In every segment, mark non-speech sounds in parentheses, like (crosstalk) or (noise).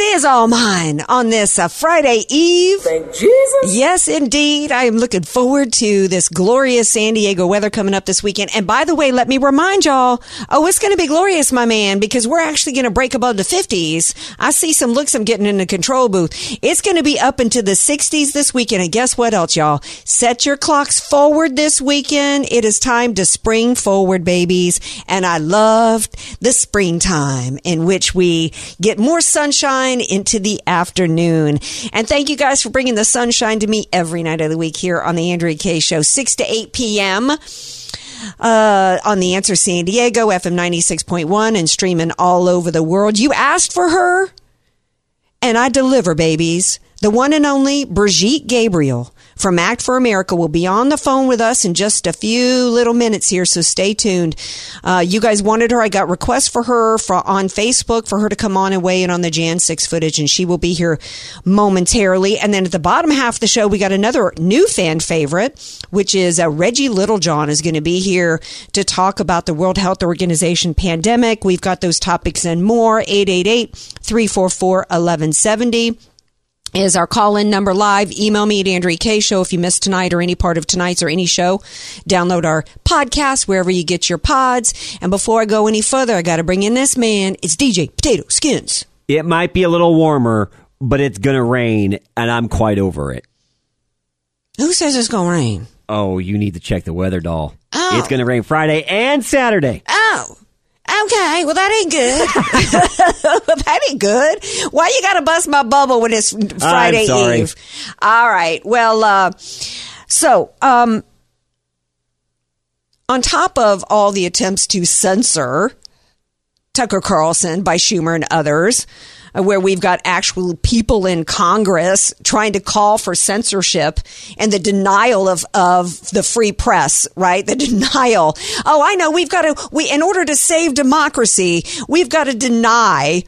It is all mine on this uh, Friday Eve. Thank Jesus. Yes, indeed. I am looking forward to this glorious San Diego weather coming up this weekend. And by the way, let me remind y'all, oh, it's going to be glorious, my man, because we're actually going to break above the 50s. I see some looks I'm getting in the control booth. It's going to be up into the 60s this weekend. And guess what else, y'all? Set your clocks forward this weekend. It is time to spring forward, babies. And I loved the springtime in which we get more sunshine into the afternoon. And thank you guys for bringing the sunshine to me every night of the week here on the Andrea Kaye Show, 6 to 8 p.m. Uh, on the Answer San Diego, FM 96.1, and streaming all over the world. You asked for her, and I deliver, babies. The one and only Brigitte Gabriel from Act for America will be on the phone with us in just a few little minutes here, so stay tuned. Uh, you guys wanted her. I got requests for her for, on Facebook for her to come on and weigh in on the Jan 6 footage, and she will be here momentarily. And then at the bottom half of the show, we got another new fan favorite, which is uh, Reggie Littlejohn is going to be here to talk about the World Health Organization pandemic. We've got those topics and more. 888 344 1170 is our call in number live. Email me at Andrea Kaye Show if you missed tonight or any part of tonight's or any show. Download our podcast wherever you get your pods. And before I go any further, I got to bring in this man. It's DJ Potato Skins. It might be a little warmer, but it's going to rain, and I'm quite over it. Who says it's going to rain? Oh, you need to check the weather doll. Oh. It's going to rain Friday and Saturday. Oh. Okay, well that ain't good. (laughs) good. Why you gotta bust my bubble when it's Friday sorry. Eve? All right. Well, uh, so um, on top of all the attempts to censor Tucker Carlson by Schumer and others, uh, where we've got actual people in Congress trying to call for censorship and the denial of, of the free press, right? The (laughs) denial. Oh, I know. We've got to, we, in order to save democracy, we've got to deny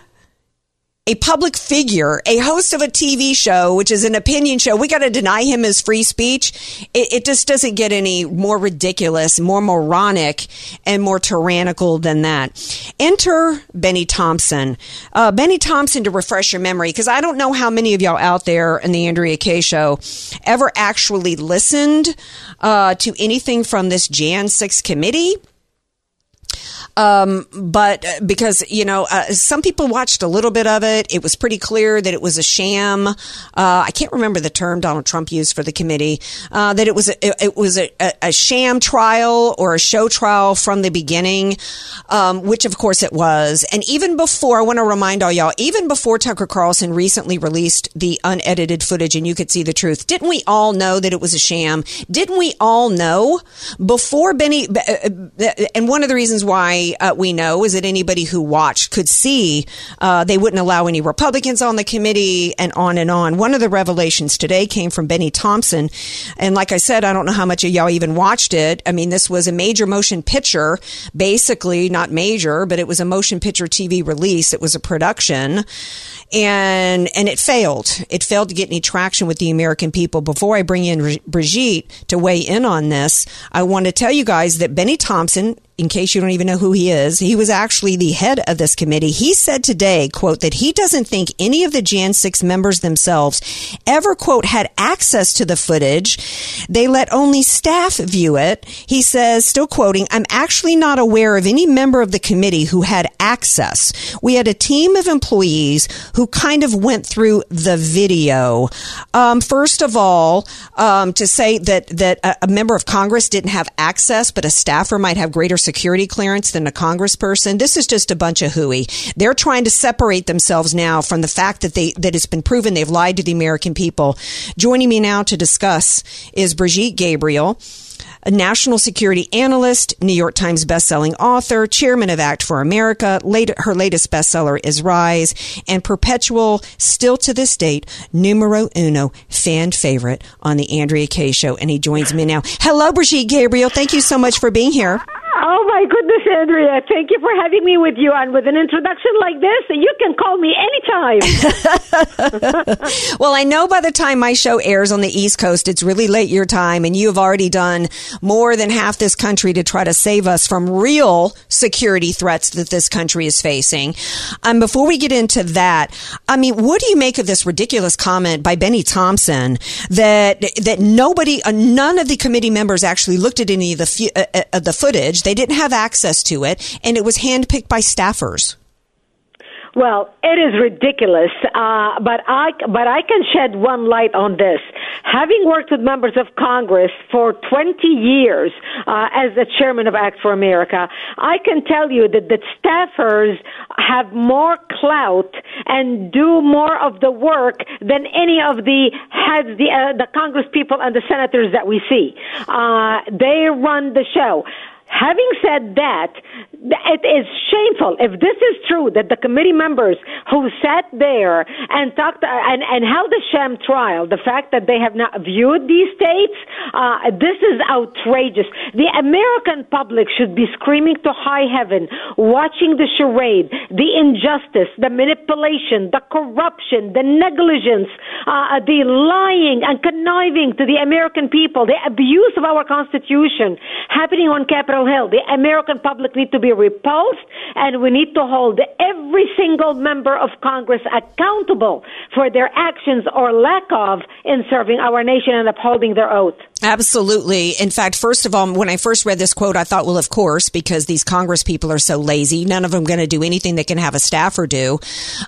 a public figure, a host of a TV show, which is an opinion show, we got to deny him his free speech. It, it, just doesn't get any more ridiculous, more moronic, and more tyrannical than that. Enter Bennie Thompson. Uh, Bennie Thompson, to refresh your memory, because I don't know how many of y'all out there in the Andrea Kaye show ever actually listened uh, to anything from this Jan 6 committee. Um, but uh, because, you know, uh, some people watched a little bit of it. It was pretty clear that it was a sham. Uh, I can't remember the term Donald Trump used for the committee, uh, that it was, a, it, was a, a, sham trial or a show trial from the beginning, um, which of course it was. And even before, I want to remind all y'all, even before Tucker Carlson recently released the unedited footage and you could see the truth, didn't we all know that it was a sham? Didn't we all know before Bennie, uh, and one of the reasons why uh, we know is that anybody who watched could see uh, they wouldn't allow any Republicans on the committee and on and on. One of the revelations today came from Bennie Thompson. And like I said, I don't know how much of y'all even watched it. I mean, this was a major motion picture, basically, not major, but it was a motion picture TV release. It was a production and and it failed. It failed to get any traction with the American people. Before I bring in Brigitte to weigh in on this, I want to tell you guys that Bennie Thompson in case you don't even know who he is, he was actually the head of this committee. He said today, quote, that he doesn't think any of the Jan 6 members themselves ever, quote, had access to the footage. They let only staff view it. He says, still quoting, I'm actually not aware of any member of the committee who had access. We had a team of employees who kind of went through the video. Um, first of all, um, to say that, that a, a member of Congress didn't have access, but a staffer might have greater security clearance than a congressperson. This is just a bunch of hooey. They're trying to separate themselves now from the fact that they that it's been proven they've lied to the American people. Joining me now to discuss is Brigitte Gabriel a national security analyst, New York Times bestselling author, chairman of Act for America. her latest bestseller is Rise, and perpetual, still to this date, numero uno fan favorite on the Andrea Kaye Show. And he joins me now. Hello, Brigitte Gabriel. Thank you so much for being here. Oh my goodness, Andrea! Thank you for having me with you. And with an introduction like this, you can call me anytime. (laughs) (laughs) well, I know by the time my show airs on the East Coast, it's really late your time, and you have already done more than half this country to try to save us from real security threats that this country is facing. Um, before we get into that, I mean, what do you make of this ridiculous comment by Bennie Thompson that that nobody, uh, none of the committee members actually looked at any of the uh, uh, the footage? They didn't have access to it, and it was handpicked by staffers. Well, it is ridiculous, uh, but I but I can shed one light on this. Having worked with members of Congress for 20 years uh, as the chairman of Act for America, I can tell you that the staffers have more clout and do more of the work than any of the heads, the uh, the Congress people and the senators that we see. Uh, they run the show. Having said that, it is shameful if this is true that the committee members who sat there and talked and, and held a sham trial, the fact that they have not viewed these states, uh, this is outrageous. The American public should be screaming to high heaven, watching the charade, the injustice, the manipulation, the corruption, the negligence, uh, the lying and conniving to the American people, the abuse of our Constitution happening on Capitol Hill. The American public need to be repulsed, and we need to hold every single member of Congress accountable for their actions or lack of in serving our nation and upholding their oath. Absolutely. In fact, first of all, when I first read this quote, I thought, well, of course, because these Congress people are so lazy, none of them going to do anything they can have a staffer do.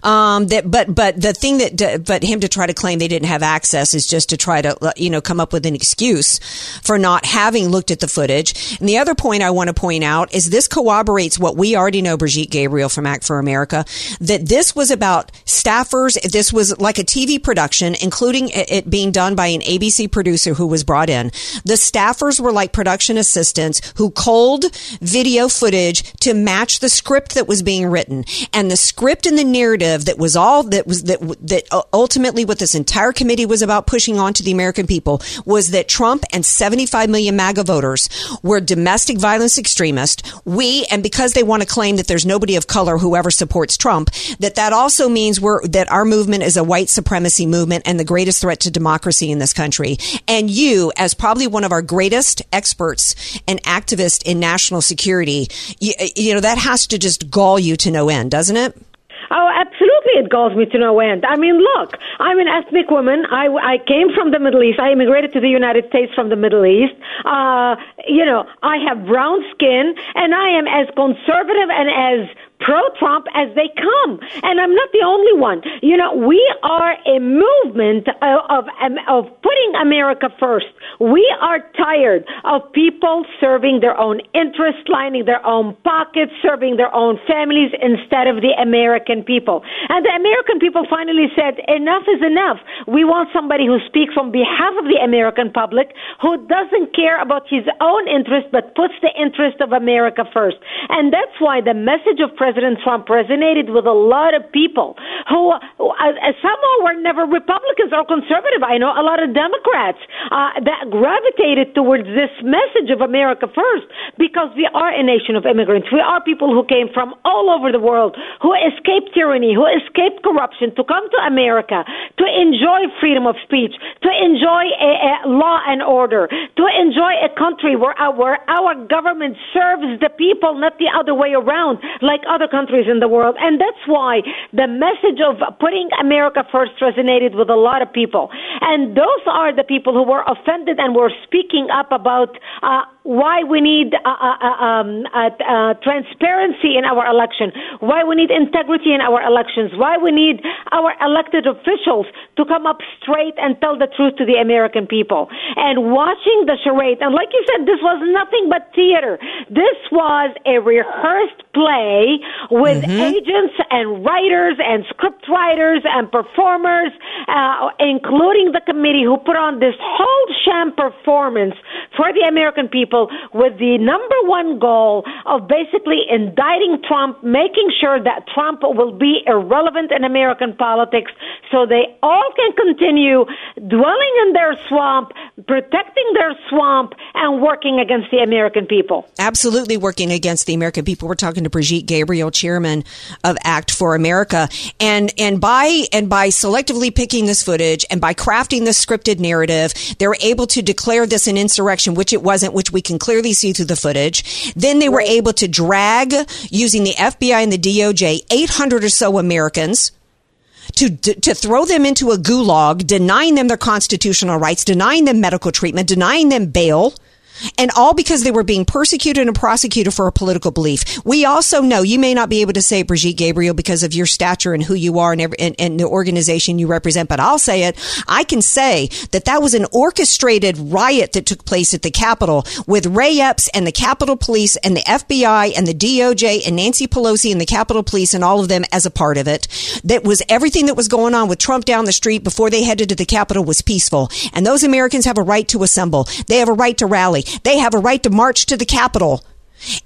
Um, that, but, but the thing that, but him to try to claim they didn't have access is just to try to, you know, come up with an excuse for not having looked at the footage. And the other point I want to point out is this corroborates what we already know, Brigitte Gabriel from Act for America, that this was about staffers. This was like a TV production, including it being done by an ABC producer who was brought in. The staffers were like production assistants who culled video footage to match the script that was being written. And the script and the narrative that was all that was that that ultimately what this entire committee was about pushing on to the American people was that Trump and 75 million MAGA voters were domestic violence extremists. We and because they want to claim that there's nobody of color whoever supports Trump, that that also means we're that our movement is a white supremacy movement and the greatest threat to democracy in this country. And you as probably one of our greatest experts and activists in national security, you, you know, that has to just gall you to no end, doesn't it? Oh, absolutely, it galls me to no end. I mean, look, I'm an ethnic woman. I, I came from the Middle East. I immigrated to the United States from the Middle East. Uh, you know, I have brown skin, and I am as conservative and as pro-Trump as they come. And I'm not the only one. You know, we are a movement of, of, um, of putting America first. We are tired of people serving their own interests, lining their own pockets, serving their own families instead of the American people. And the American people finally said, enough is enough. We want somebody who speaks on behalf of the American public, who doesn't care about his own interest, but puts the interest of America first. And that's why the message of President Trump resonated with a lot of people who uh, somehow were never Republicans or conservative. I know a lot of Democrats uh, that gravitated towards this message of America first because we are a nation of immigrants. We are people who came from all over the world, who escaped tyranny, who escaped corruption to come to America, to enjoy freedom of speech, to enjoy a, a law and order, to enjoy a country where our, where our government serves the people, not the other way around, like other countries in the world. And that's why the message of putting America first resonated with a lot of people. And those are the people who were offended and were speaking up about uh, why we need uh, uh, uh um, uh, uh, transparency in our election, why we need integrity in our elections, why we need our elected officials to come up straight and tell the truth to the American people. And watching the charade, and like you said, this was nothing but theater. This was a rehearsed play with mm-hmm. agents and writers and script writers and performers, including the committee who put on this whole sham performance for the American people people with the number one goal of basically indicting Trump, making sure that Trump will be irrelevant in American politics so they all can continue dwelling in their swamp, protecting their swamp, and working against the American people. Absolutely working against the American people. We're talking to Brigitte Gabriel, chairman of Act for America. And, and by, and by selectively picking this footage and by crafting this scripted narrative, they were able to declare this an insurrection, which it wasn't, which we can clearly see through the footage. Then they were able to drag, using the FBI and the DOJ, 800 or so Americans to to throw them into a gulag, denying them their constitutional rights, denying them medical treatment, denying them bail, and all because they were being persecuted and prosecuted for a political belief. We also know you may not be able to say Brigitte Gabriel because of your stature and who you are and, every, and, and, the organization you represent, but I'll say it. I can say that that was an orchestrated riot that took place at the Capitol with Ray Epps and the Capitol Police and the FBI and the DOJ and Nancy Pelosi and the Capitol Police and all of them as a part of it. That was everything that was going on with Trump down the street before they headed to the Capitol was peaceful. And those Americans have a right to assemble. They have a right to rally. They have a right to march to the Capitol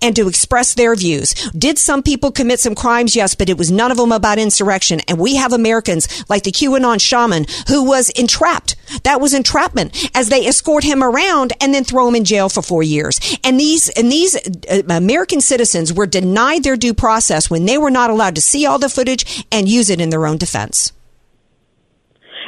and to express their views. Did some people commit some crimes? Yes, but it was none of them about insurrection. And we have Americans like the QAnon shaman who was entrapped. That was entrapment as they escort him around and then throw him in jail for four years. And these, and these uh, American citizens were denied their due process when they were not allowed to see all the footage and use it in their own defense.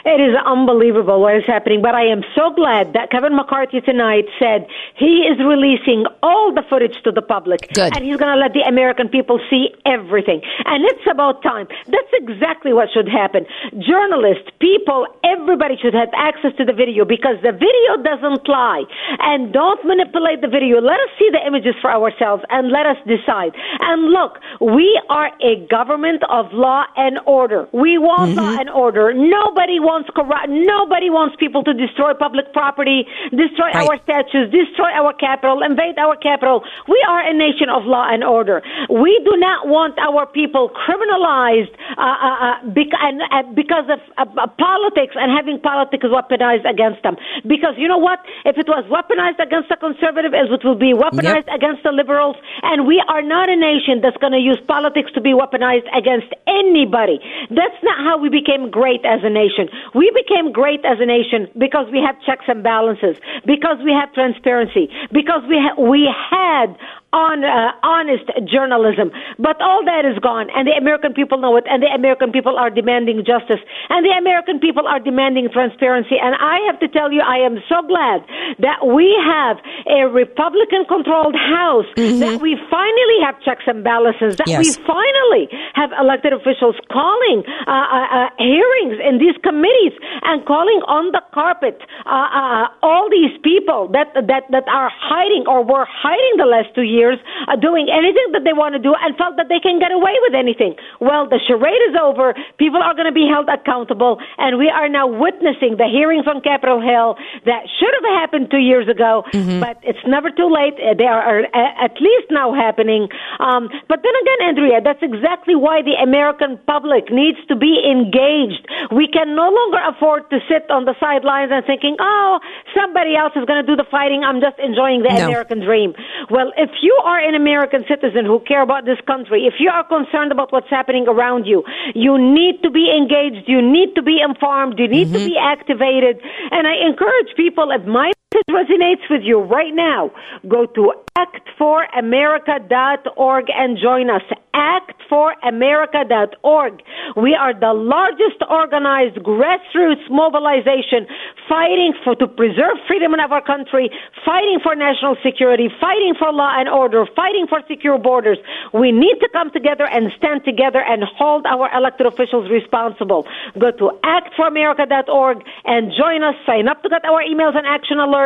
It is unbelievable what is happening, but I am so glad that Kevin McCarthy tonight said he is releasing all the footage to the public. Good. And he's going to let the American people see everything. And it's about time. That's exactly what should happen. Journalists, people, everybody should have access to the video because the video doesn't lie. And don't manipulate the video. Let us see the images for ourselves and let us decide. And look, we are a government of law and order. We want mm-hmm. law and order. Nobody wants wants corrupt. Nobody wants people to destroy public property, destroy right. our statues, destroy our Capitol, invade our Capitol. We are a nation of law and order. We do not want our people criminalized uh, uh, uh, bec- and, uh, because of uh, politics and having politics weaponized against them. Because you know what? If it was weaponized against the conservative, it will be weaponized yep. against the liberals. And we are not a nation that's going to use politics to be weaponized against anybody. That's not how we became great as a nation. We became great as a nation because we had checks and balances, because we had transparency, because we ha- we had on uh, honest journalism. But all that is gone, and the American people know it, and the American people are demanding justice, and the American people are demanding transparency. And I have to tell you, I am so glad that we have a Republican-controlled House, mm-hmm. that we finally have checks and balances, that yes. we finally have elected officials calling uh, uh, uh hearings in these committees and calling on the carpet uh, uh, all these people that that that are hiding or were hiding the last two years years uh, doing anything that they want to do and felt that they can get away with anything. Well, the charade is over. People are going to be held accountable, and we are now witnessing the hearings on Capitol Hill that should have happened two years ago, mm-hmm. but it's never too late. Uh, they are at least now happening. Um, but then again, Andrea, that's exactly why the American public needs to be engaged. We can no longer afford to sit on the sidelines and thinking, oh, somebody else is going to do the fighting. I'm just enjoying the no. American dream. Well, if you you are an American citizen who care about this country, if you are concerned about what's happening around you, you need to be engaged, you need to be informed, you need mm-hmm. to be activated. And I encourage people, at my message resonates with you right now, go to actforamerica.org and join us. Actforamerica.org. We are the largest organized grassroots mobilization fighting for to preserve freedom in our country, fighting for national security, fighting for law and order, fighting for secure borders. We need to come together and stand together and hold our elected officials responsible. Go to actforamerica.org and join us. Sign up to get our emails and action alerts.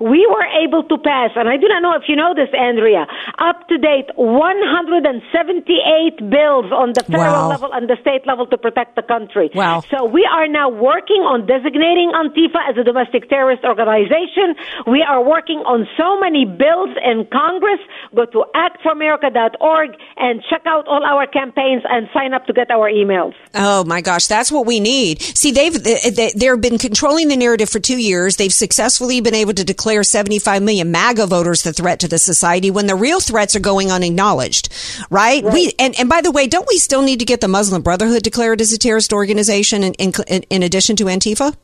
We were able to pass, and I do not know if you know this, Andrea, up to date 178 bills on the federal wow. level and the state level to protect the country. Wow. So we are now working on designating Antifa as a domestic terrorist organization. We are working on so many bills in Congress. Go to actforamerica.org and check out all our campaigns and sign up to get our emails. Oh my gosh, that's what we need. See, they've they, they've been controlling the narrative for two years. They've successfully been able to declare 75 million MAGA voters the threat to the society when the real threats are going unacknowledged, right? right. We and, and by the way, don't we still need to get the Muslim Brotherhood declared as a terrorist organization in, in, in addition to Antifa?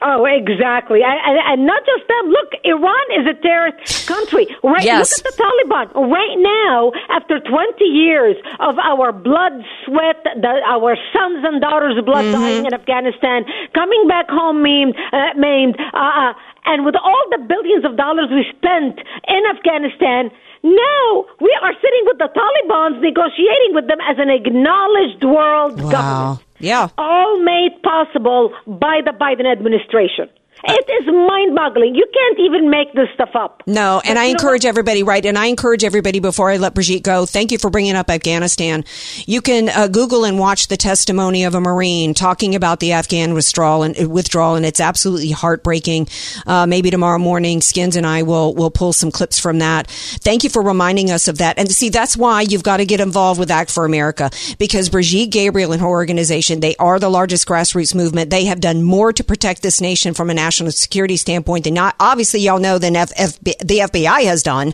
Oh, exactly. And, and, not just them. Look, Iran is a terrorist country. Right? Yes. Look at the Taliban. Right now, after 20 years of our blood, sweat, the, our sons and daughters' blood mm-hmm. dying in Afghanistan, coming back home maimed, uh, maimed uh, uh, and with all the billions of dollars we spent in Afghanistan, now we are sitting with the Taliban negotiating with them as an acknowledged world wow. government. Yeah. All made possible by the Biden administration. It is mind boggling. You can't even make this stuff up. No, and I encourage everybody, right? And I encourage everybody before I let Brigitte go, thank you for bringing up Afghanistan. You can uh, Google and watch the testimony of a Marine talking about the Afghan withdrawal and uh, withdrawal, and it's absolutely heartbreaking. Uh, maybe tomorrow morning, Skins and I will will pull some clips from that. Thank you for reminding us of that. And see, that's why you've got to get involved with Act for America because Brigitte Gabriel and her organization, they are the largest grassroots movement. They have done more to protect this nation from a national security standpoint than not, obviously y'all know than F- F- the FBI has done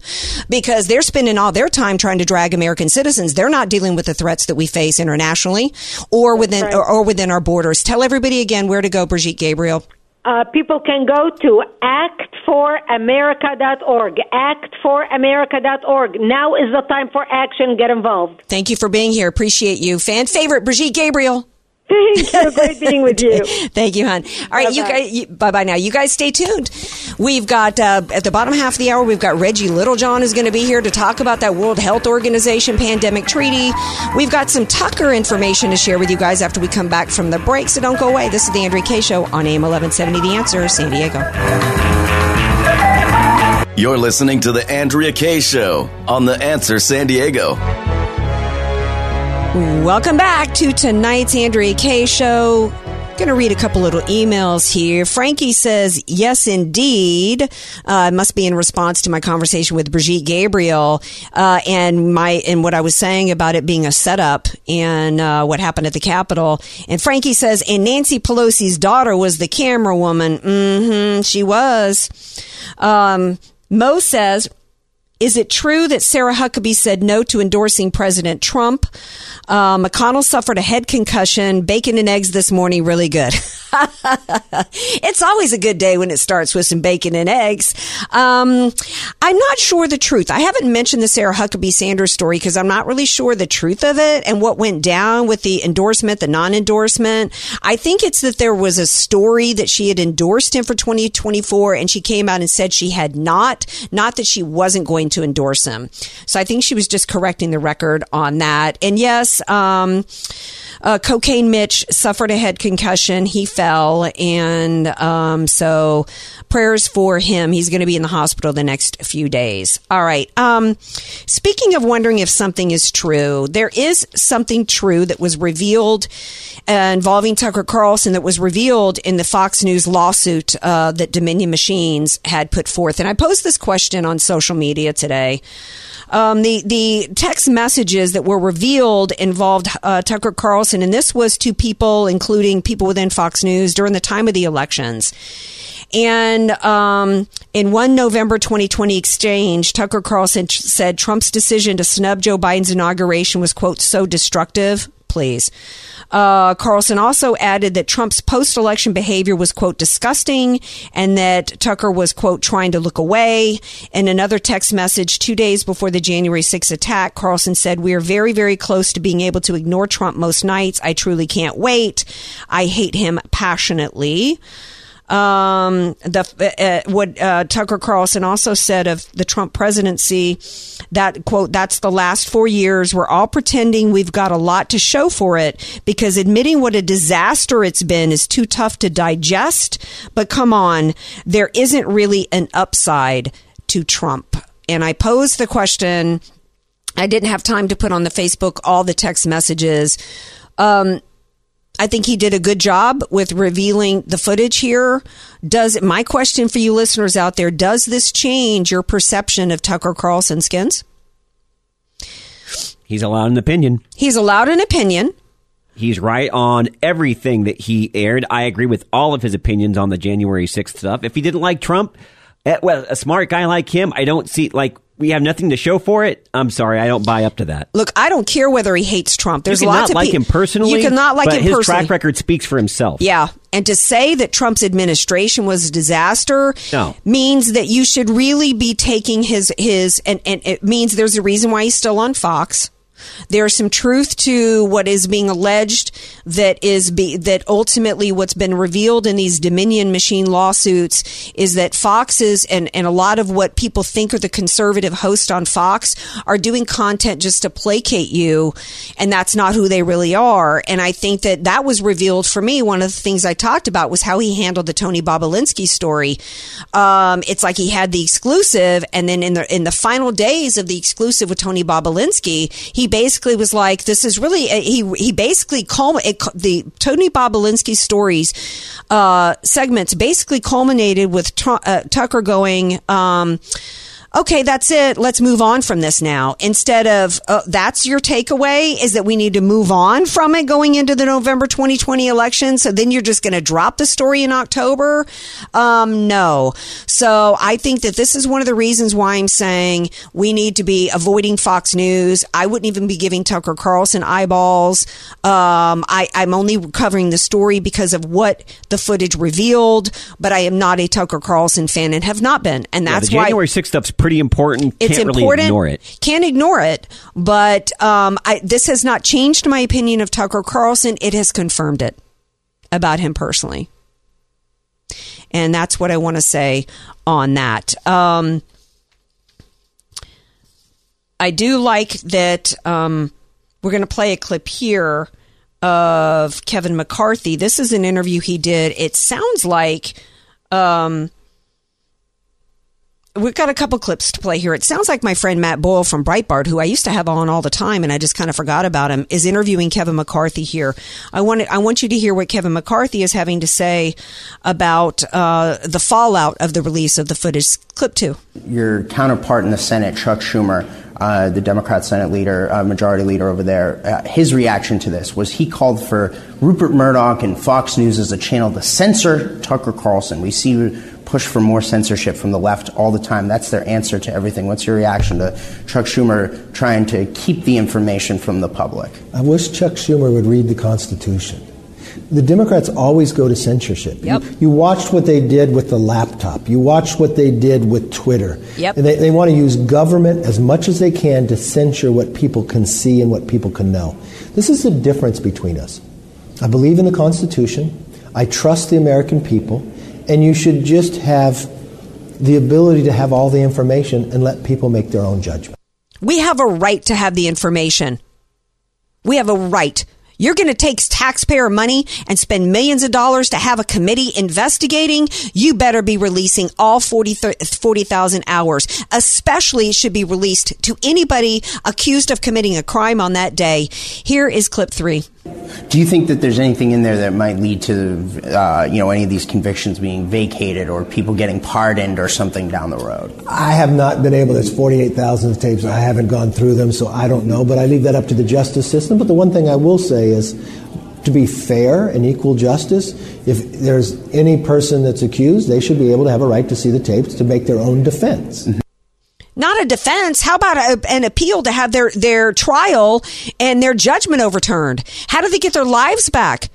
because they're spending all their time trying to drag American citizens. They're not dealing with the threats that we face internationally or within right. or, or, within our borders. Tell everybody again where to go, Brigitte Gabriel. Uh, people can go to actforamerica.org. Actforamerica.org. Now is the time for action. Get involved. Thank you for being here. Appreciate you. Fan favorite, Brigitte Gabriel. (laughs) Thank Great being with you. (laughs) Thank you, hon. All right, bye-bye. you guys. Bye bye now. You guys stay tuned. We've got uh, at the bottom half of the hour. We've got Reggie Littlejohn is going to be here to talk about that World Health Organization pandemic treaty. We've got some Tucker information to share with you guys after we come back from the break. So don't go away. This is the Andrea Kaye Show on AM 1170. The Answer, San Diego. You're listening to the Andrea Kaye Show on the Answer San Diego. Welcome back to tonight's Andrea Kaye show. Going to read a couple little emails here. Frankie says, yes, indeed. Uh, must be in response to my conversation with Brigitte Gabriel, uh, and my, and what I was saying about it being a setup and, uh, what happened at the Capitol. And Frankie says, and Nancy Pelosi's daughter was the camera woman. Mm-hmm, she was. Um, Mo says, is it true that Sarah Huckabee said no to endorsing President Trump? Uh, McConnell suffered a head concussion. Bacon and eggs this morning, really good. (laughs) it's always a good day when it starts with some bacon and eggs. Um, I'm not sure the truth. I haven't mentioned the Sarah Huckabee Sanders story because I'm not really sure the truth of it and what went down with the endorsement, the non endorsement. I think it's that there was a story that she had endorsed him for 2024 and she came out and said she had not, not that she wasn't going to endorse him. So I think she was just correcting the record on that. And yes, um, uh, Cocaine Mitch suffered a head concussion. He fell. And um, so prayers for him. He's going to be in the hospital the next few days. All right. Um, speaking of wondering if something is true, there is something true that was revealed uh, involving Tucker Carlson that was revealed in the Fox News lawsuit uh, that Dominion Machines had put forth. And I posed this question on social media today. Um, the the text messages that were revealed involved uh, Tucker Carlson, and this was to people, including people within Fox News, during the time of the elections. And um, in one November 2020 exchange, Tucker Carlson said Trump's decision to snub Joe Biden's inauguration was, quote, so destructive. Please. Uh, Carlson also added that Trump's post election behavior was, quote, disgusting and that Tucker was, quote, trying to look away. In another text message two days before the January 6th attack, Carlson said, We are very, very close to being able to ignore Trump most nights. I truly can't wait. I hate him passionately. Um, the uh, what uh, Tucker Carlson also said of the Trump presidency that quote that's the last four years we're all pretending we've got a lot to show for it because admitting what a disaster it's been is too tough to digest. But come on, there isn't really an upside to Trump. And I posed the question. I didn't have time to put on the Facebook all the text messages. Um, I think he did a good job with revealing the footage here. Does my question for you listeners out there, does this change your perception of Tucker Carlson skins? He's allowed an opinion. He's allowed an opinion. He's right on everything that he aired. I agree with all of his opinions on the January 6th stuff. If he didn't like Trump, eh, well, a smart guy like him, I don't see like we have nothing to show for it. I'm sorry, I don't buy up to that. Look, I don't care whether he hates Trump. There's you lots of like pe- him personally. You cannot like but him his personally. track record speaks for himself. Yeah. And to say that Trump's administration was a disaster No. means that you should really be taking his his and, and it means there's a reason why he's still on Fox. There's some truth to what is being alleged that is be, that ultimately what's been revealed in these Dominion machine lawsuits is that Foxes and, and a lot of what people think are the conservative hosts on Fox are doing content just to placate you, and that's not who they really are. And I think that that was revealed for me. One of the things I talked about was how he handled the Tony Bobulinski story. Um, it's like he had the exclusive, and then in the in the final days of the exclusive with Tony Bobulinski, he basically was like, "This is really." He he basically it, the Tony Bobulinski stories uh, segments basically culminated with uh, Tucker going. Um, okay, that's it. Let's move on from this now. Instead of uh, that's your takeaway is that we need to move on from it going into the November 2020 election. So then you're just going to drop the story in October. Um, no. So I think that this is one of the reasons why I'm saying we need to be avoiding Fox News. I wouldn't even be giving Tucker Carlson eyeballs. Um, I, I'm only covering the story because of what the footage revealed, but I am not a Tucker Carlson fan and have not been. And Yeah, that's the why January 6th stuff's pretty important. it's Can't important. really ignore it. Can't ignore it. But um, I, this has not changed my opinion of Tucker Carlson. It has confirmed it about him personally. And that's what I want to say on that. Um, I do like that um, we're going to play a clip here of Kevin McCarthy. This is an interview he did. It sounds like. Um, We've got a couple clips to play here. It sounds like my friend Matt Boyle from Breitbart, who I used to have on all the time, and I just kind of forgot about him, is interviewing Kevin McCarthy here. I want I want you to hear what Kevin McCarthy is having to say about uh, the fallout of the release of the footage. Clip two. Your counterpart in the Senate, Chuck Schumer, uh, the Democrat Senate leader, uh, majority leader over there, uh, his reaction to this was he called for Rupert Murdoch and Fox News as a channel to censor Tucker Carlson. We see push for more censorship from the left all the time. That's their answer to everything. What's your reaction to Chuck Schumer trying to keep the information from the public? I wish Chuck Schumer would read the Constitution. The Democrats always go to censorship. Yep. You, you watched what they did with the laptop. You watched what they did with Twitter. Yep. And they, they want to use government as much as they can to censor what people can see and what people can know. This is the difference between us. I believe in the Constitution. I trust the American people. And you should just have the ability to have all the information and let people make their own judgment. We have a right to have the information. We have a right. You're going to take taxpayer money and spend millions of dollars to have a committee investigating. You better be releasing all 40 40,000 hours. Especially should be released to anybody accused of committing a crime on that day. Here is clip three. Do you think that there's anything in there that might lead to, uh, you know, any of these convictions being vacated or people getting pardoned or something down the road? I have not been able. There's 48,000 tapes. I haven't gone through them, so I don't know. But I leave that up to the justice system. But the one thing I will say is, To be fair and equal justice, if there's any person that's accused, they should be able to have a right to see the tapes to make their own defense. Mm-hmm. Not a defense. How about a, an appeal to have their, their trial and their judgment overturned? How do they get their lives back?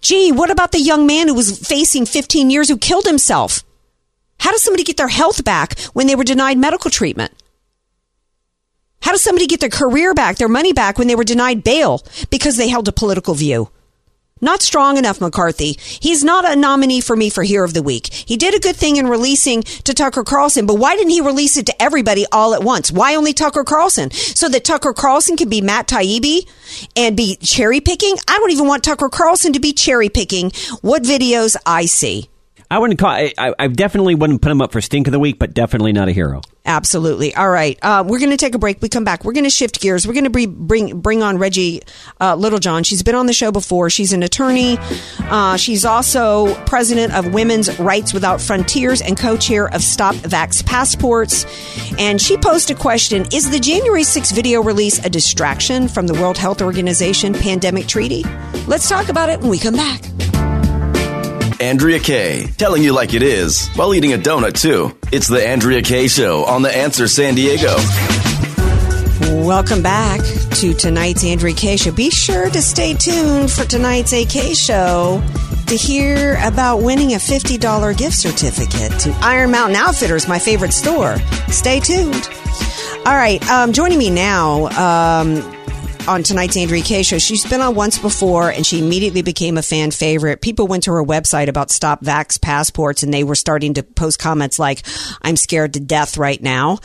Gee, what about the young man who was facing 15 years who killed himself? How does somebody get their health back when they were denied medical treatment? How does somebody get their career back, their money back when they were denied bail because they held a political view? Not strong enough, McCarthy. He's not a nominee for me for Hero of the Week. He did a good thing in releasing to Tucker Carlson, but why didn't he release it to everybody all at once? Why only Tucker Carlson? So that Tucker Carlson can be Matt Taibbi and be cherry picking? I don't even want Tucker Carlson to be cherry picking what videos I see. I wouldn't call. I, I definitely wouldn't put him up for stink of the week, but definitely not a hero. Absolutely. All right, uh, we're going to take a break. We come back. We're going to shift gears. We're going to bring bring on Reggie uh, Littlejohn. She's been on the show before. She's an attorney. Uh, she's also president of Women's Rights Without Frontiers and co-chair of Stop Vax Passports. And she posed a question: Is the January 6th video release a distraction from the World Health Organization pandemic treaty? Let's talk about it when we come back. Andrea Kaye, telling you like it is while eating a donut too. It's the Andrea Kaye Show on The Answer San Diego. Welcome back to tonight's Andrea Kaye Show. Be sure to stay tuned for tonight's AK Show to hear about winning a $50 gift certificate to Iron Mountain Outfitters, my favorite store. Stay tuned. All right, um, joining me now, um, on tonight's Andrea Kaye show. She's been on once before and she immediately became a fan favorite. People went to her website about stop vax passports and they were starting to post comments like, I'm scared to death right now.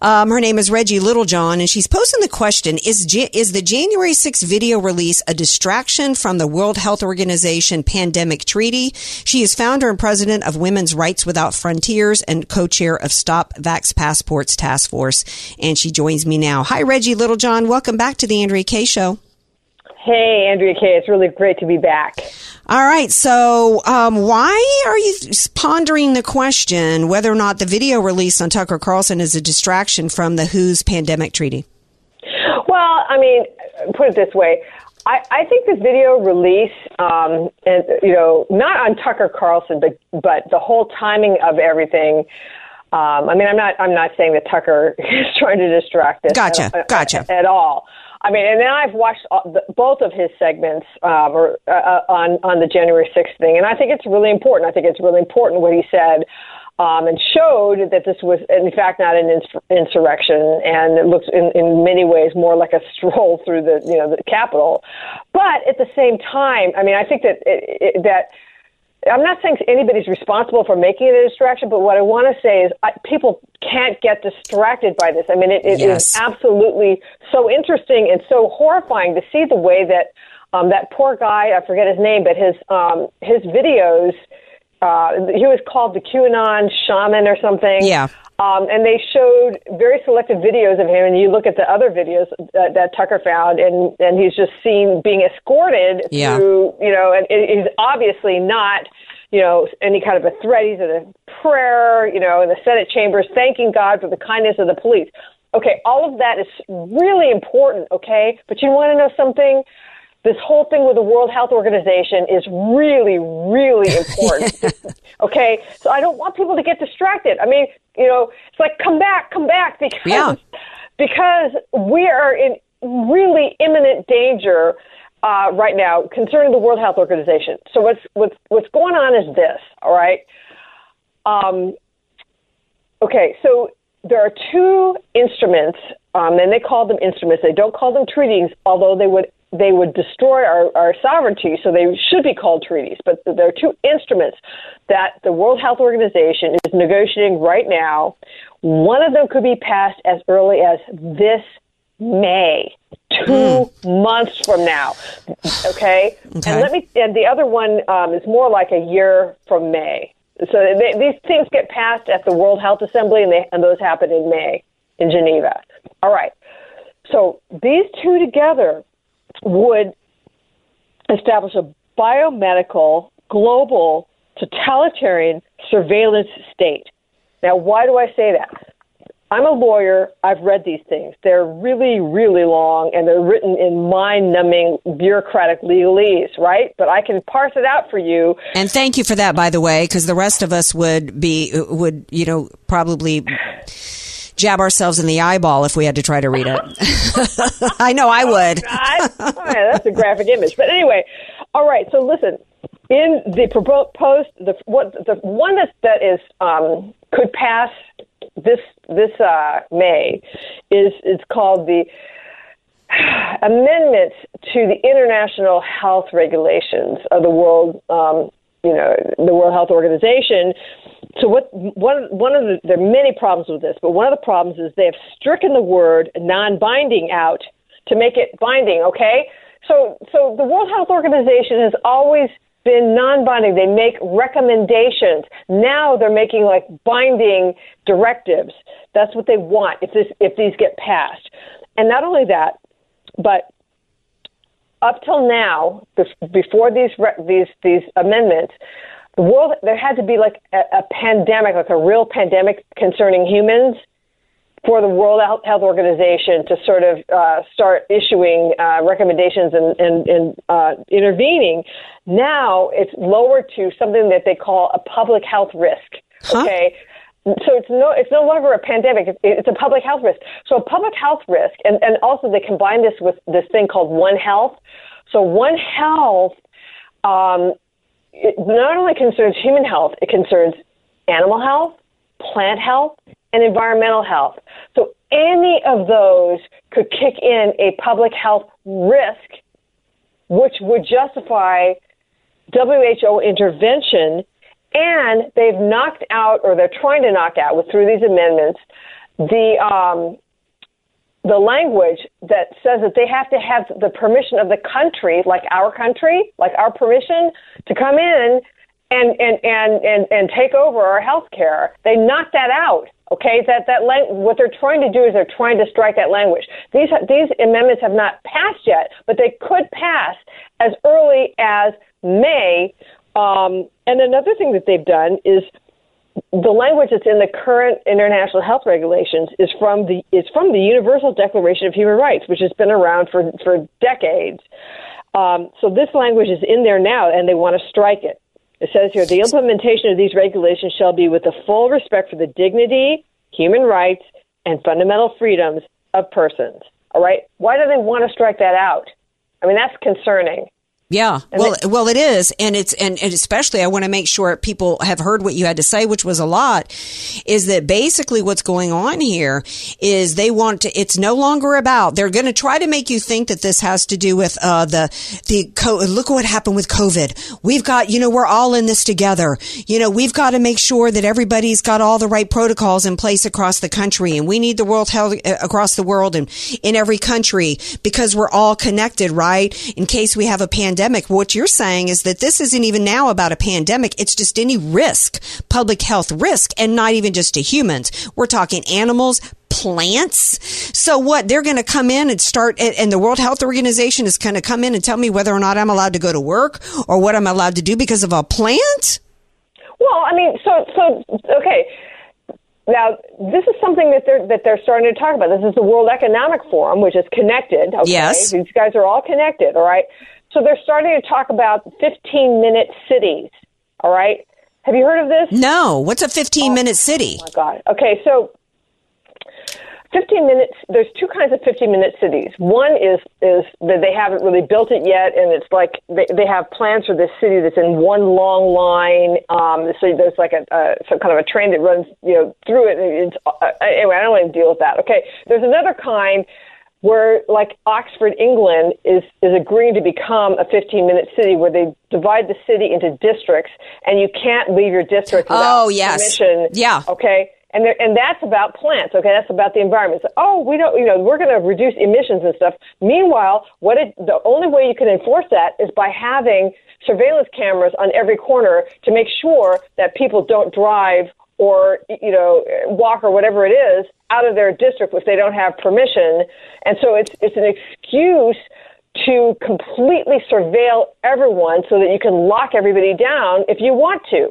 Um, her name is Reggie Littlejohn and she's posing the question, is, is the January 6th video release a distraction from the World Health Organization pandemic treaty? She is founder and president of Women's Rights Without Frontiers and co-chair of Stop Vax Passports Task Force. And she joins me now. Hi, Reggie Littlejohn. Welcome back to the Andrea Kaye Show. Hey, Andrea Kaye. It's really great to be back. All right. So, um, why are you pondering the question whether or not the video release on Tucker Carlson is a distraction from the WHO's pandemic treaty? Well, I mean, put it this way. I, I think this video release, um, and you know, not on Tucker Carlson, but but the whole timing of everything. Um, I mean, I'm not I'm not saying that Tucker (laughs) is trying to distract us. Gotcha, at, gotcha. At, at all. I mean, and then I've watched the, both of his segments um, or, uh, uh, on on the January 6th thing, and I think it's really important. I think it's really important what he said. Um, and showed that this was, in fact, not an ins- insurrection, and it looks in, in many ways more like a (laughs) stroll through the, you know, the Capitol. But at the same time, I mean, I think that it, it, that I'm not saying anybody's responsible for making it a distraction, but what I want to say is I, people can't get distracted by this. I mean, it, it yes. is absolutely so interesting and so horrifying to see the way that um, that poor guy, I forget his name, but his um, his videos uh, he was called the QAnon shaman or something. Yeah. Um, and they showed very selective videos of him, and you look at the other videos that, that Tucker found, and and he's just seen being escorted yeah. through, you know, and he's obviously not, you know, any kind of a threat. He's at a prayer, you know, in the Senate chambers, thanking God for the kindness of the police. Okay, all of that is really important. Okay, but you want to know something? This whole thing with the World Health Organization is really, really (laughs) important. okay, so I don't want people to get distracted. I mean, you know, it's like come back, come back because yeah. because we are in really imminent danger uh, right now concerning the World Health Organization. So what's what's what's going on is this. All right. Um, okay, so there are two instruments, um, and they call them instruments. They don't call them treaties, although they would they would destroy our, our sovereignty, so they should be called treaties. But there are two instruments that the World Health Organization is negotiating right now. One of them could be passed as early as this May, two mm. months from now. Okay? okay? and let me. And the other one um, is more like a year from May. So they, these things get passed at the World Health Assembly, and, they, and those happen in May in Geneva. All right. So these two together would establish a biomedical global totalitarian surveillance state. Now, why do I say that? I'm a lawyer. I've read these things. They're really, really long, and they're written in mind-numbing bureaucratic legalese, right? But I can parse it out for you. And thank you for that, by the way, because the rest of us would be would you know probably jab ourselves in the eyeball if we had to try to read it. (laughs) I know I would. (laughs) Oh, that's a graphic image. But anyway, all right. So listen, in the proposed the what the one that that is um, could pass this this uh, May is it's called the (sighs) amendments to the international health regulations of the world um, you know the World Health Organization. So what one one of the there are many problems with this, but one of the problems is they have stricken the word non-binding out to make it binding. Okay, so so the World Health Organization has always been non-binding. They make recommendations. Now they're making like binding directives. That's what they want if this if these get passed. And not only that, but up till now, before these these these amendments, the world there had to be like a, a pandemic, like a real pandemic concerning humans, for the World Health Organization to sort of uh, start issuing uh, recommendations and, and, and uh, intervening. Now it's lowered to something that they call a public health risk. Huh? Okay. So it's no, it's no longer a pandemic. It's, a public health risk. So a public health risk, and, and also they combine this with this thing called One Health. So One Health um, it not only concerns human health, it concerns animal health, plant health, and environmental health. So any of those could kick in a public health risk, which would justify WHO intervention. And they've knocked out, or they're trying to knock out, through these amendments, the um, the language that says that they have to have the permission of the country, like our country, like our permission to come in and and and and, and take over our health care. They knocked that out. Okay, that that lang- what they're trying to do is they're trying to strike that language. These these amendments have not passed yet, but they could pass as early as May. Um, and another thing that they've done is the language that's in the current international health regulations is from the is from the Universal Declaration of Human Rights, which has been around for for decades. Um, so this language is in there now, and they want to strike it. It says here the implementation of these regulations shall be with the full respect for the dignity, human rights, and fundamental freedoms of persons. All right. Why do they want to strike that out? I mean, that's concerning. Yeah, well, well, it is, and it's and, and especially I want to make sure people have heard what you had to say, which was a lot. Is that basically what's going on here? Is they want to? It's no longer about. They're going to try to make you think that this has to do with uh, the the look what happened with COVID. We've got you know we're all in this together. You know we've got to make sure that everybody's got all the right protocols in place across the country, and we need the world health uh, across the world and in every country because we're all connected, right? In case we have a pandemic pandemic. What you're saying is that this isn't even now about a pandemic. It's just any risk, public health risk, and not even just to humans. We're talking animals, plants. So what? They're going to come in and start, and the World Health Organization is going to come in and tell me whether or not I'm allowed to go to work or what I'm allowed to do because of a plant? Well, I mean, so, so, okay. Now, this is something that they're that they're starting to talk about. This is the World Economic Forum, which is connected. Okay? Yes, these guys are all connected. All right. So they're starting to talk about 15 minute cities. All right. Have you heard of this? No. What's a 15 minute city? Oh my God. Okay. So 15 minutes there's two kinds of 15 minute cities one is is that they haven't really built it yet and it's like they, they have plans for this city that's in one long line um so there's like a, a some kind of a train that runs you know through it it's uh, anyway i don't want to deal with that okay there's another kind where like Oxford, England is is agreeing to become a 15 minute city where they divide the city into districts and you can't leave your district oh, without oh, yes. permission. Yeah. Okay. And there, and that's about plants. Okay, that's about the environment. So, oh, we don't, you know, we're going to reduce emissions and stuff. Meanwhile, what it, the only way you can enforce that is by having surveillance cameras on every corner to make sure that people don't drive or you know walk or whatever it is out of their district if they don't have permission. And so it's it's an excuse to completely surveil everyone so that you can lock everybody down if you want to.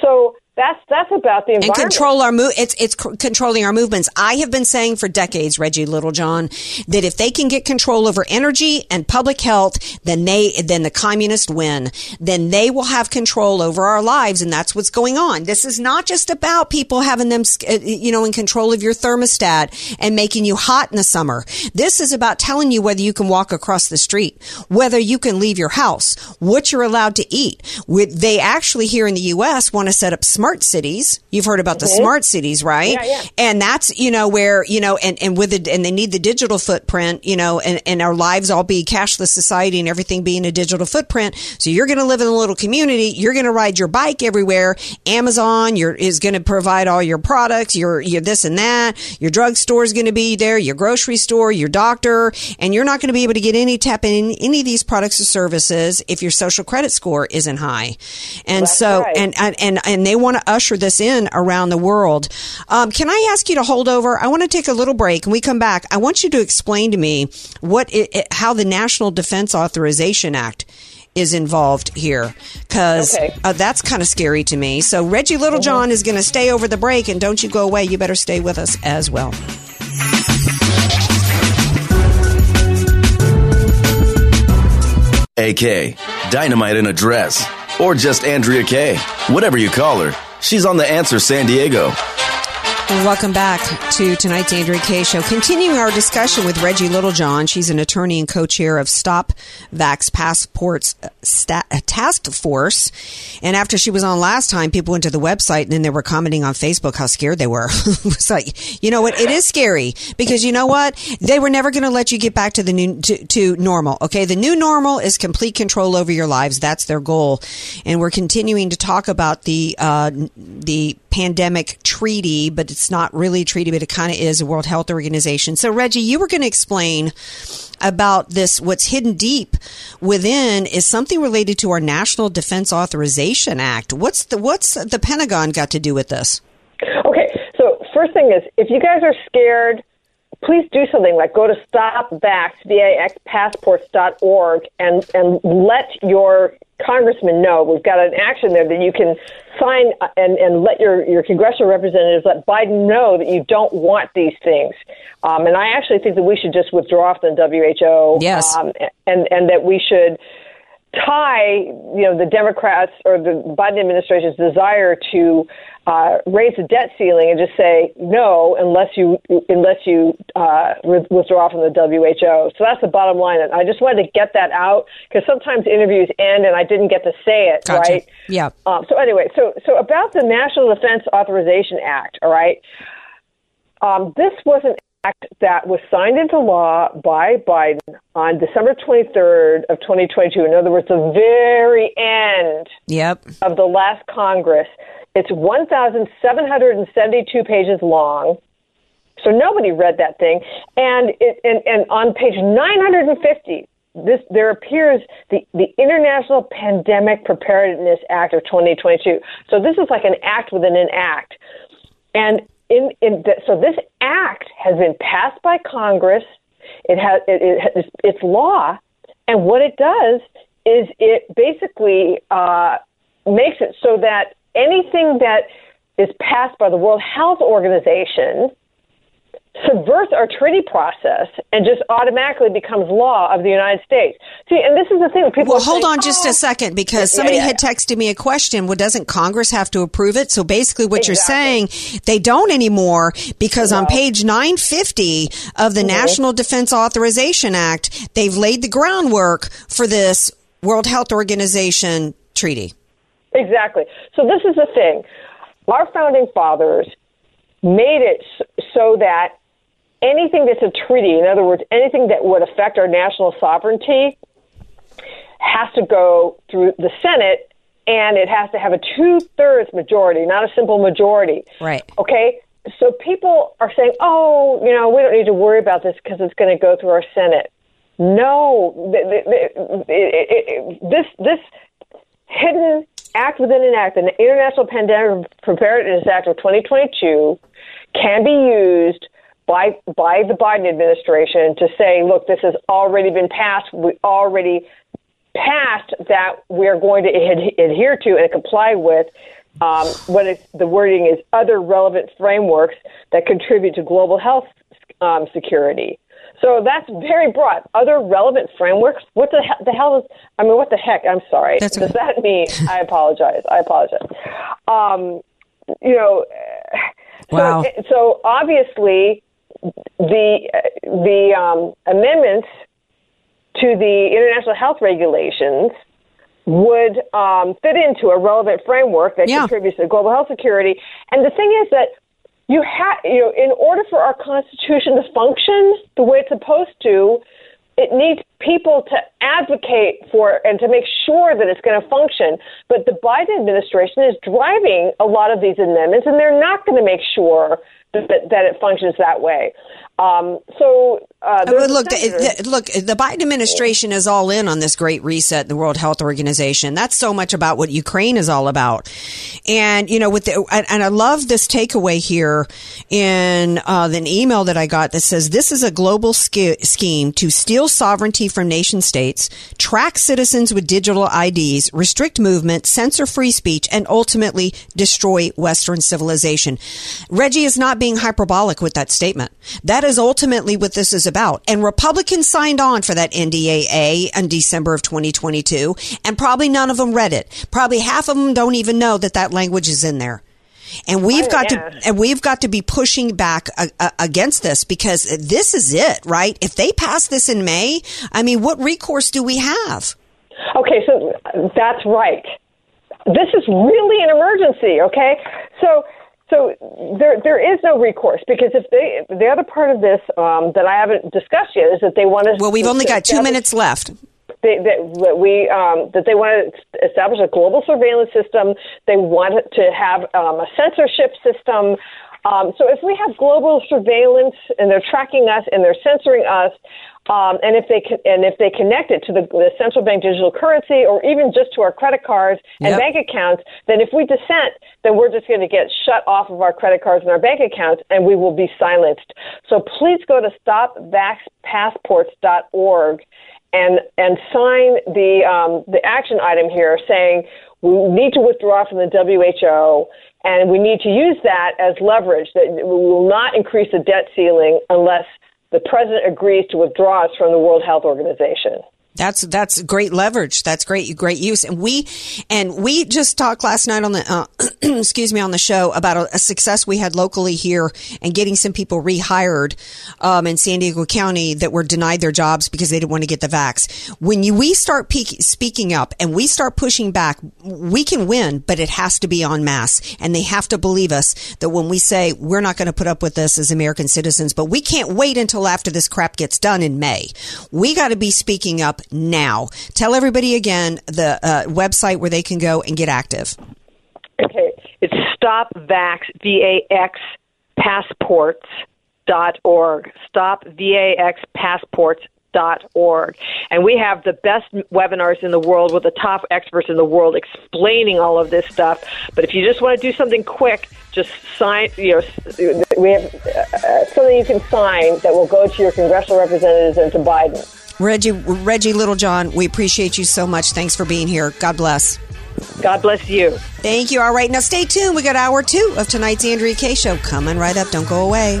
So That's that's about the environment. and control our move. It's it's c- controlling our movements. I have been saying for decades, Reggie Littlejohn, that if they can get control over energy and public health, then they then the communists win. Then they will have control over our lives, and that's what's going on. This is not just about people having them, uh, you know, in control of your thermostat and making you hot in the summer. This is about telling you whether you can walk across the street, whether you can leave your house, what you're allowed to eat. With- They actually here in the U.S. want to set up smart cities. You've heard about the Mhm. smart cities, right? Yeah, yeah. And that's, you know, where, you know, and, and with it, and they need the digital footprint, you know, and, and our lives all be cashless society and everything being a digital footprint. So you're going to live in a little community. You're going to ride your bike everywhere. Amazon your, is going to provide all your products, your, your this and that. Your drugstore is going to be there, your grocery store, your doctor, and you're not going to be able to get any tap in any of these products or services if your social credit score isn't high. And That's so, right. and, and, and, and they want to usher this in around the world. Um, can I ask you to hold over? I want to take a little break and we come back. I want you to explain to me what it, it, how the National Defense Authorization Act is involved here because Okay. uh, that's kind of scary to me. So Reggie Littlejohn is going to stay over the break and don't you go away. You better stay with us as well. AK, Dynamite in a Dress, or just Andrea Kaye. Whatever you call her, she's on The Answer San Diego. Welcome back to tonight's Andrea Kaye Show. Continuing our discussion with Reggie Littlejohn. She's an attorney and co-chair of Stop Vax Passports uh, uh, Task Force. And after she was on last time, people went to the website and then they were commenting on Facebook how scared they were. (laughs) it's like, you know what? It is scary because you know what? They were never going to let you get back to the new, to, to normal. Okay. The new normal is complete control over your lives. That's their goal. And we're continuing to talk about the, uh, the pandemic treaty, but it's not really a treaty, but it kind of is a World Health Organization. So, Reggie, you were going to explain about this. What's hidden deep within is something related to our National Defense Authorization Act. What's the what's the Pentagon got to do with this? Okay, so first thing is, if you guys are scared, please do something like go to stopvax, V-A-X, and, and let your congressman know. We've got an action there that you can sign uh, and, and let your, your congressional representatives let Biden know that you don't want these things. Um, and I actually think that we should just withdraw from the WHO. Yes. Um, and, and that we should tie, you know, the Democrats or the Biden administration's desire to uh, raise the debt ceiling and just say no unless you unless you uh, withdraw from the WHO. So that's the bottom line. And I just wanted to get that out because sometimes interviews end and I didn't get to say it Gotcha. right. Yeah. Um, so anyway, so so about the National Defense Authorization Act, all right. Um, this was an act that was signed into law by Biden on December 23rd of 2022. In other words, the very end Yep. of the last Congress. It's 1,772 pages long. So nobody read that thing. And it, and, and on page 950, this there appears the, the International Pandemic Preparedness Act of 2022. So this is like an act within an act. And in, in the, so this act has been passed by Congress. It has it, it, it's, it's law, and what it does is it basically uh, makes it so that anything that is passed by the World Health Organization subverts our treaty process and just automatically becomes law of the United States. See, and this is the thing. People Well, hold saying, on just "Oh, a second because Yeah, somebody yeah, had texted me a question. Well, doesn't Congress have to approve it? So basically, what you're saying, they don't anymore because on page 950 of the Mhm. National Defense Authorization Act, they've laid the groundwork for this World Health Organization treaty. Exactly. So this is the thing. Our founding fathers made it so that anything that's a treaty, in other words, anything that would affect our national sovereignty, has to go through the Senate and it has to have a two thirds majority, not a simple majority. Right. Okay? So people are saying, oh, you know, we don't need to worry about this because it's going to go through our Senate. No, th- th- th- it- it- it- this this hidden act within an act, the International Pandemic Preparedness Act of 2022, can be used by by the Biden administration to say, look, this has already been passed. We already passed that we are going to ad- adhere to and comply with Um, what the wording is other relevant frameworks that contribute to global health um, security. So that's very broad. Other relevant frameworks. What the, he- the hell is? I mean, what the heck? I'm sorry. That's Does okay. that mean? (laughs) I apologize. I apologize. Um, you know. So, Wow. so obviously, the the um, amendments to the international health regulations would um, fit into a relevant framework that Yeah. contributes to global health security. And the thing is that you have, you know, in order for our Constitution to function the way it's supposed to, it needs people to advocate for and to make sure that it's going to function. But the Biden administration is driving a lot of these amendments, and they're not going to make sure that, that it functions that way. Um, so, uh, Uh, look, the, look, the Biden administration is all in on this great reset, the World Health Organization. That's so much about what Ukraine is all about. And, you know, with the, and, I love this takeaway here in uh, an email that I got that says this is a global sch- scheme to steal sovereignty from nation states, track citizens with digital IDs, restrict movement, censor free speech, and ultimately destroy Western civilization. Reggie is not being hyperbolic with that statement. That is ultimately what this is about. And Republicans signed on for that NDAA in December of 2022, and probably none of them read it. Probably half of them don't even know that that language is in there. And we've Oh, got yeah. to, and we've got to be pushing back uh, uh, against this because this is it, right? If they pass this in May, I mean, what recourse do we have? Okay, so that's right. This is really an emergency. Okay, so so there there is no recourse because if they the other part of this um, that I haven't discussed yet is that they want to. Well, we've only got two minutes left. They, that, we um, that they want to establish a global surveillance system. They want to have um, a censorship system. Um, so if we have global surveillance and they're tracking us and they're censoring us, um, and if they con- and if they connect it to the, the central bank digital currency or even just to our credit cards and Yep. bank accounts, then if we dissent, then we're just going to get shut off of our credit cards and our bank accounts, and we will be silenced. So please go to stopvaxpassports.org and and sign the um, the action item here saying we need to withdraw from the WHO and we need to use that as leverage that we will not increase the debt ceiling unless the president agrees to withdraw us from the World Health Organization. That's that's great leverage. That's great great use. And we and we just talked last night on the uh, (clears throat) excuse me on the show about a, a success we had locally here and getting some people rehired um, in San Diego County that were denied their jobs because they didn't want to get the vax. When you we start peak, speaking up and we start pushing back, we can win, but it has to be en masse, and they have to believe us that when we say we're not going to put up with this as American citizens, but we can't wait until after this crap gets done in May. We got to be speaking up now. Tell everybody again the uh, website where they can go and get active. Okay, it's StopVax V A X Passports dot org. Dot org and we have the best webinars in the world with the top experts in the world explaining all of this stuff but if you just want to do something quick just sign you know we have uh, something you can sign that will go to your congressional representatives and to biden Reggie Reggie Littlejohn, we appreciate you so much. Thanks for being here. God bless. god bless you Thank you. All right, now stay tuned. We got hour two of tonight's Andrea Kaye show coming right up. Don't go away.